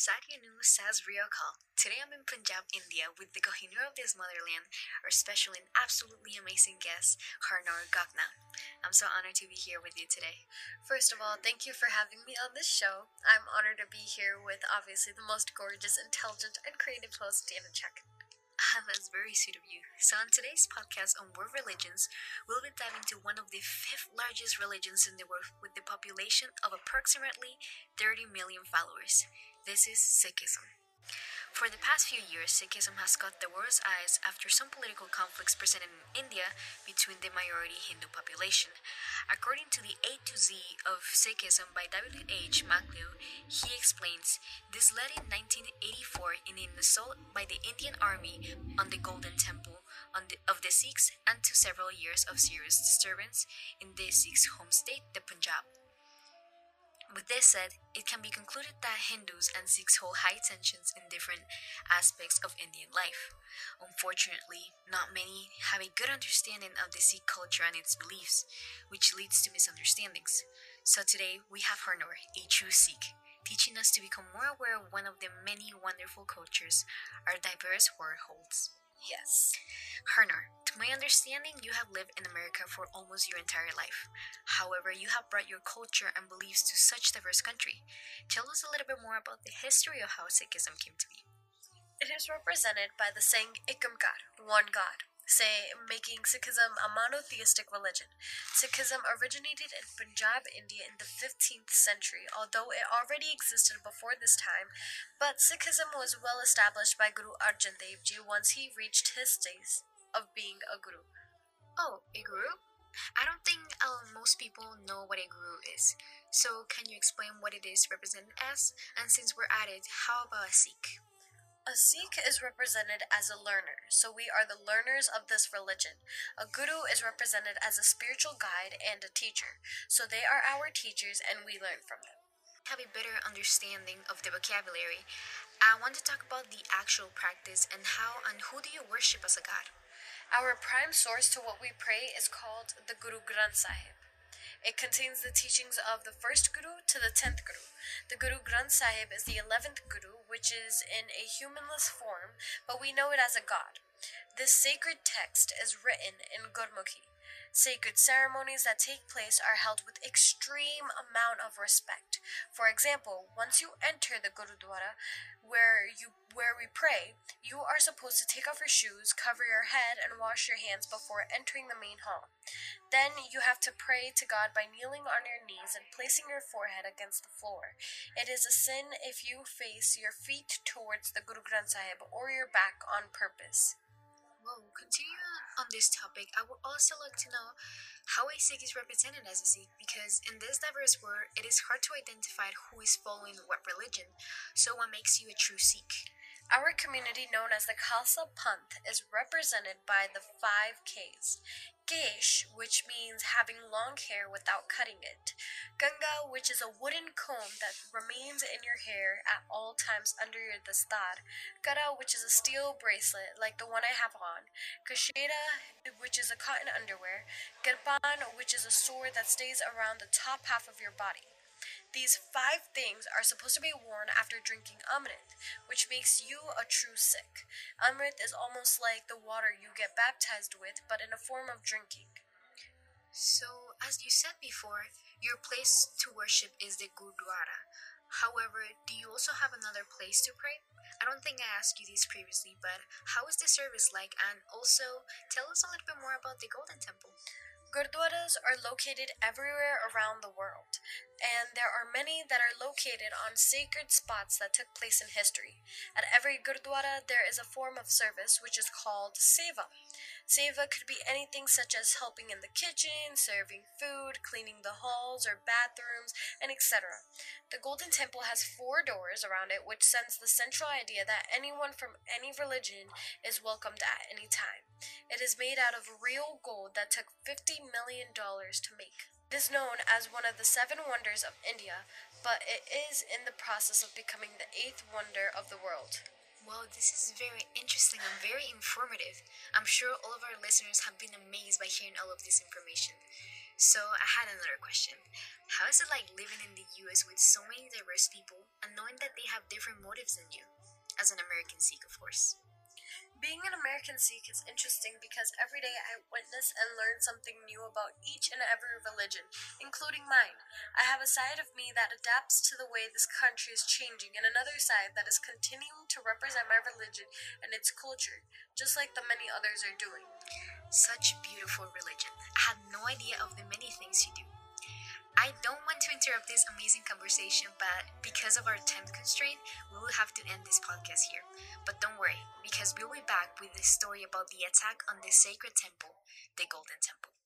Satyanu Sas Ryokal. Today I'm in Punjab, India with the Kohinoor of this motherland, our special and absolutely amazing guest, Harnoor Gagna. I'm so honored to be here with you today. First of all, thank you for having me on this show. I'm honored to be here with obviously the most gorgeous, intelligent, and creative host, Dana Check. That's very sweet of you. So, on today's podcast on world religions, we'll be diving into one of the fifth largest religions in the world with the population of approximately 30 million followers. This is Sikhism. For the past few years, Sikhism has caught the world's eyes after some political conflicts presented in India between the majority Hindu population. According to the A to Z of Sikhism by W. H. McLeod, he explains this led in 1984 in an assault by the Indian Army on the Golden Temple the, of the Sikhs and to several years of serious disturbance in the Sikhs' home state, the Punjab. With this said, it can be concluded that Hindus and Sikhs hold high tensions in different aspects of Indian life. Unfortunately, not many have a good understanding of the Sikh culture and its beliefs, which leads to misunderstandings. So today, we have Harnoor, a true Sikh, teaching us to become more aware of one of the many wonderful cultures our diverse world holds. Yes. Harnoor, to my understanding, you have lived in America for almost your entire life. However, you have brought your culture and beliefs to such diverse country. Tell us a little bit more about the history of how Sikhism came to be. It is represented by the saying Ik Onkar, one God say making Sikhism a monotheistic religion. Sikhism originated in Punjab, India in the 15th century, although it already existed before this time, but Sikhism was well established by Guru Arjan Dev Ji once he reached his stage of being a guru. Oh, a guru? I don't think uh, most people know what a guru is. So, can you explain what it is represented as? And since we're at it, how about a Sikh? A Sikh is represented as a learner, so we are the learners of this religion. A guru is represented as a spiritual guide and a teacher, so they are our teachers and we learn from them. Have a better understanding of the vocabulary. I want to talk about the actual practice and how and who do you worship as a god. Our prime source to what we pray is called the Guru Granth Sahib. It contains the teachings of the first Guru to the tenth Guru. The Guru Granth Sahib is the eleventh Guru, which is in a humanless form, but we know it as a god. This sacred text is written in Gurmukhi. Sacred ceremonies that take place are held with extreme amount of respect. For example, once you enter the Gurudwara, where you where we pray, you are supposed to take off your shoes, cover your head, and wash your hands before entering the main hall. Then you have to pray to God by kneeling on your knees and placing your forehead against the floor. It is a sin if you face your feet towards the Guru Granth Sahib or your back on purpose. Well, continuing on this topic, I would also like to know how a Sikh is represented as a Sikh because in this diverse world, it is hard to identify who is following what religion. So, what makes you a true Sikh? Our community, known as the Khalsa Panth, is represented by the five Ks. Kesh, which means having long hair without cutting it. Kangha, which is a wooden comb that remains in your hair at all times under your dastar. Kara, which is a steel bracelet like the one I have on. Kachera, which is a cotton underwear. Kirpan, which is a sword that stays around the top half of your body. These five things are supposed to be worn after drinking Amrit, which makes you a true Sikh. Amrit is almost like the water you get baptized with, but in a form of drinking. So, as you said before, your place to worship is the Gurdwara. However, do you also have another place to pray? I don't think I asked you this previously, but how is the service like? And also, tell us a little bit more about the Golden Temple. Gurdwaras are located everywhere around the world, and there are many that are located on sacred spots that took place in history. At every Gurdwara, there is a form of service which is called seva. Seva could be anything such as helping in the kitchen, serving food, cleaning the halls or bathrooms, and etc. The Golden Temple has four doors around it, which sends the central idea that anyone from any religion is welcomed at any time. It is made out of real gold that took $50 million to make. It is known as one of the seven wonders of India, but it is in the process of becoming the eighth wonder of the world. Wow, this is very interesting and very informative. I'm sure all of our listeners have been amazed by hearing all of this information. So, I had another question. How is it like living in the US with so many diverse people and knowing that they have different motives than you? As an American Sikh, of course. Being an American Sikh is interesting because every day I witness and learn something new about each and every religion, including mine. I have a side of me that adapts to the way this country is changing, and another side that is continuing to represent my religion and its culture, just like the many others are doing. Such beautiful religion. I had no idea of the many things you do. I don't want to interrupt this amazing conversation, but because of our time constraint, we will have to end this podcast here. But don't worry, because we'll be back with the story about the attack on the sacred temple, the Golden Temple.